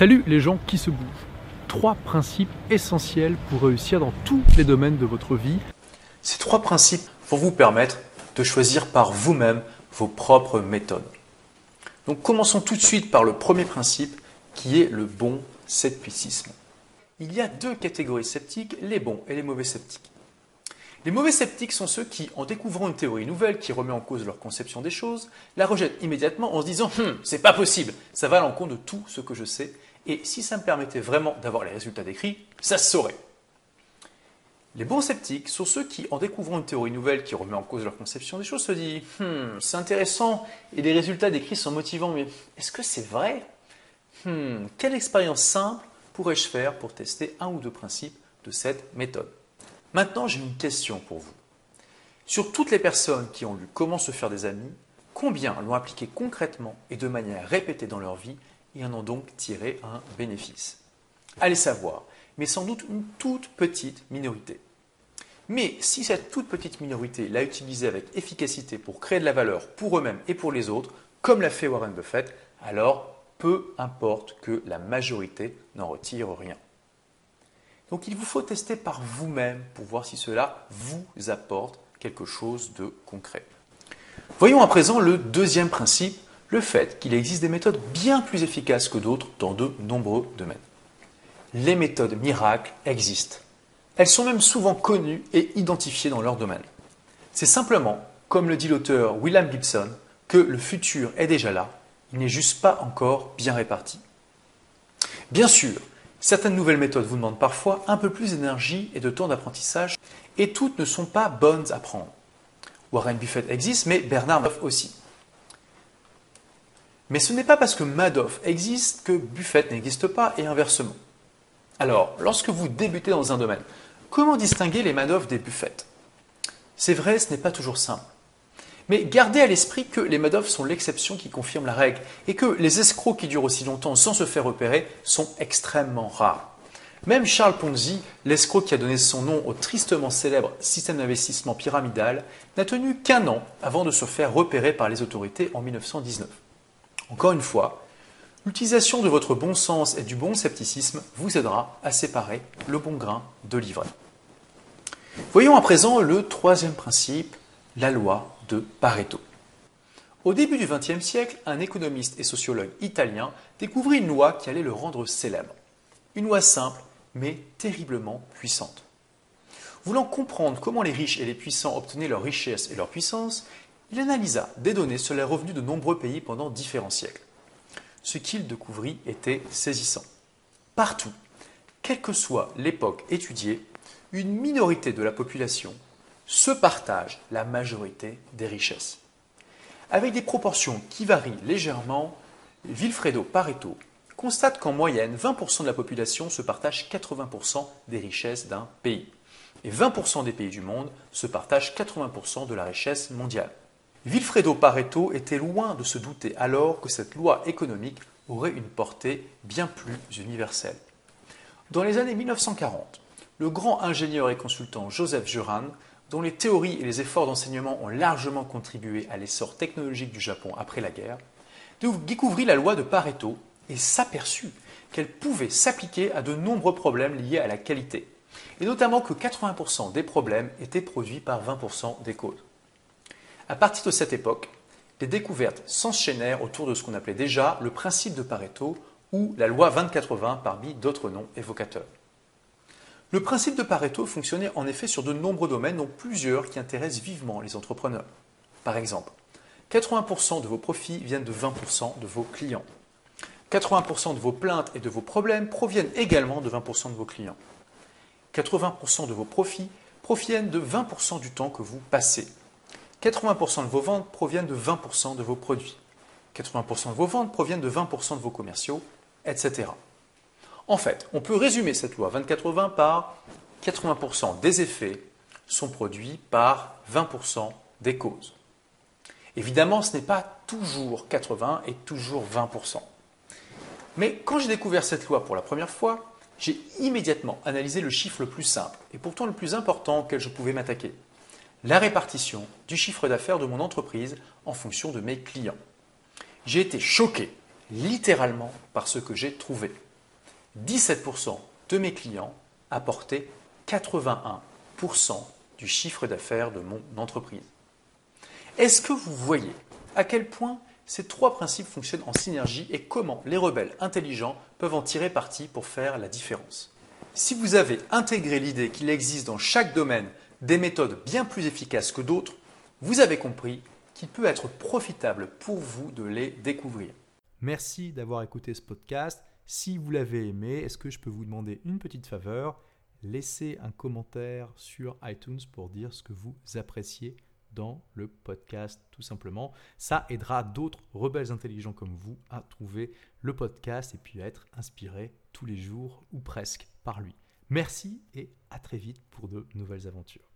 Salut les gens qui se bougent. Trois principes essentiels pour réussir dans tous les domaines de votre vie. Ces trois principes vont vous permettre de choisir par vous-même vos propres méthodes. Donc commençons tout de suite par le premier principe qui est le bon scepticisme. Il y a deux catégories sceptiques, les bons et les mauvais sceptiques. Les mauvais sceptiques sont ceux qui, en découvrant une théorie nouvelle qui remet en cause leur conception des choses, la rejettent immédiatement en se disant hum, c'est pas possible, ça va à l'encontre de tout ce que je sais, et si ça me permettait vraiment d'avoir les résultats décrits, ça se saurait. Les bons sceptiques sont ceux qui, en découvrant une théorie nouvelle qui remet en cause leur conception des choses, se disent hum, c'est intéressant et les résultats décrits sont motivants, mais est-ce que c'est vrai? Hum, Quelle expérience simple pourrais-je faire pour tester un ou deux principes de cette méthode? Maintenant, j'ai une question pour vous. Sur toutes les personnes qui ont lu Comment se faire des amis, combien l'ont appliqué concrètement et de manière répétée dans leur vie et en ont donc tiré un bénéfice Allez savoir, mais sans doute une toute petite minorité. Mais si cette toute petite minorité l'a utilisé avec efficacité pour créer de la valeur pour eux-mêmes et pour les autres, comme l'a fait Warren Buffett, alors peu importe que la majorité n'en retire rien. Donc il vous faut tester par vous-même pour voir si cela vous apporte quelque chose de concret. Voyons à présent le deuxième principe, le fait qu'il existe des méthodes bien plus efficaces que d'autres dans de nombreux domaines. Les méthodes miracles existent. Elles sont même souvent connues et identifiées dans leur domaine. C'est simplement, comme le dit l'auteur William Gibson, que le futur est déjà là, il n'est juste pas encore bien réparti. Bien sûr, Certaines nouvelles méthodes vous demandent parfois un peu plus d'énergie et de temps d'apprentissage, et toutes ne sont pas bonnes à prendre. Warren Buffett existe, mais Bernard Madoff aussi. Mais ce n'est pas parce que Madoff existe que Buffett n'existe pas, et inversement. Alors, lorsque vous débutez dans un domaine, comment distinguer les Madoff des Buffett? C'est vrai, ce n'est pas toujours simple. Mais gardez à l'esprit que les Madoff sont l'exception qui confirme la règle et que les escrocs qui durent aussi longtemps sans se faire repérer sont extrêmement rares. Même Charles Ponzi, l'escroc qui a donné son nom au tristement célèbre système d'investissement pyramidal, n'a tenu qu'un an avant de se faire repérer par les autorités en 1919. Encore une fois, l'utilisation de votre bon sens et du bon scepticisme vous aidera à séparer le bon grain de l'ivraie. Voyons à présent le troisième principe, la loi de Pareto. Au début du XXe siècle, un économiste et sociologue italien découvrit une loi qui allait le rendre célèbre. Une loi simple, mais terriblement puissante. Voulant comprendre comment les riches et les puissants obtenaient leur richesse et leur puissance, il analysa des données sur les revenus de nombreux pays pendant différents siècles. Ce qu'il découvrit était saisissant. Partout, quelle que soit l'époque étudiée, une minorité de la population se partagent la majorité des richesses. Avec des proportions qui varient légèrement, Vilfredo Pareto constate qu'en moyenne, 20% de la population se partage 80% des richesses d'un pays. Et 20% des pays du monde se partagent 80% de la richesse mondiale. Vilfredo Pareto était loin de se douter alors que cette loi économique aurait une portée bien plus universelle. Dans les années 1940, le grand ingénieur et consultant Joseph Juran dont les théories et les efforts d'enseignement ont largement contribué à l'essor technologique du Japon après la guerre, découvrit la loi de Pareto et s'aperçut qu'elle pouvait s'appliquer à de nombreux problèmes liés à la qualité, et notamment que 80% des problèmes étaient produits par 20% des causes. À partir de cette époque, les découvertes s'enchaînèrent autour de ce qu'on appelait déjà le principe de Pareto ou la loi 2080 parmi d'autres noms évocateurs. Le principe de Pareto fonctionnait en effet sur de nombreux domaines, dont plusieurs qui intéressent vivement les entrepreneurs. Par exemple, 80% de vos profits viennent de 20% de vos clients. 80% de vos plaintes et de vos problèmes proviennent également de 20% de vos clients. 80% de vos profits proviennent de 20% du temps que vous passez. 80% de vos ventes proviennent de 20% de vos produits. 80% de vos ventes proviennent de 20% de vos commerciaux, etc. En fait, on peut résumer cette loi 2080 par 80% des effets sont produits par 20% des causes. Évidemment, ce n'est pas toujours 80 et toujours 20%. Mais quand j'ai découvert cette loi pour la première fois, j'ai immédiatement analysé le chiffre le plus simple et pourtant le plus important auquel je pouvais m'attaquer. La répartition du chiffre d'affaires de mon entreprise en fonction de mes clients. J'ai été choqué, littéralement, par ce que j'ai trouvé. 17% de mes clients apportaient 81% du chiffre d'affaires de mon entreprise. Est-ce que vous voyez à quel point ces trois principes fonctionnent en synergie et comment les rebelles intelligents peuvent en tirer parti pour faire la différence? Si vous avez intégré l'idée qu'il existe dans chaque domaine des méthodes bien plus efficaces que d'autres, vous avez compris qu'il peut être profitable pour vous de les découvrir. Merci d'avoir écouté ce podcast. Si vous l'avez aimé, est-ce que je peux vous demander une petite faveur? Laissez un commentaire sur iTunes pour dire ce que vous appréciez dans le podcast tout simplement. Ça aidera d'autres rebelles intelligents comme vous à trouver le podcast et puis à être inspirés tous les jours ou presque par lui. Merci et à très vite pour de nouvelles aventures.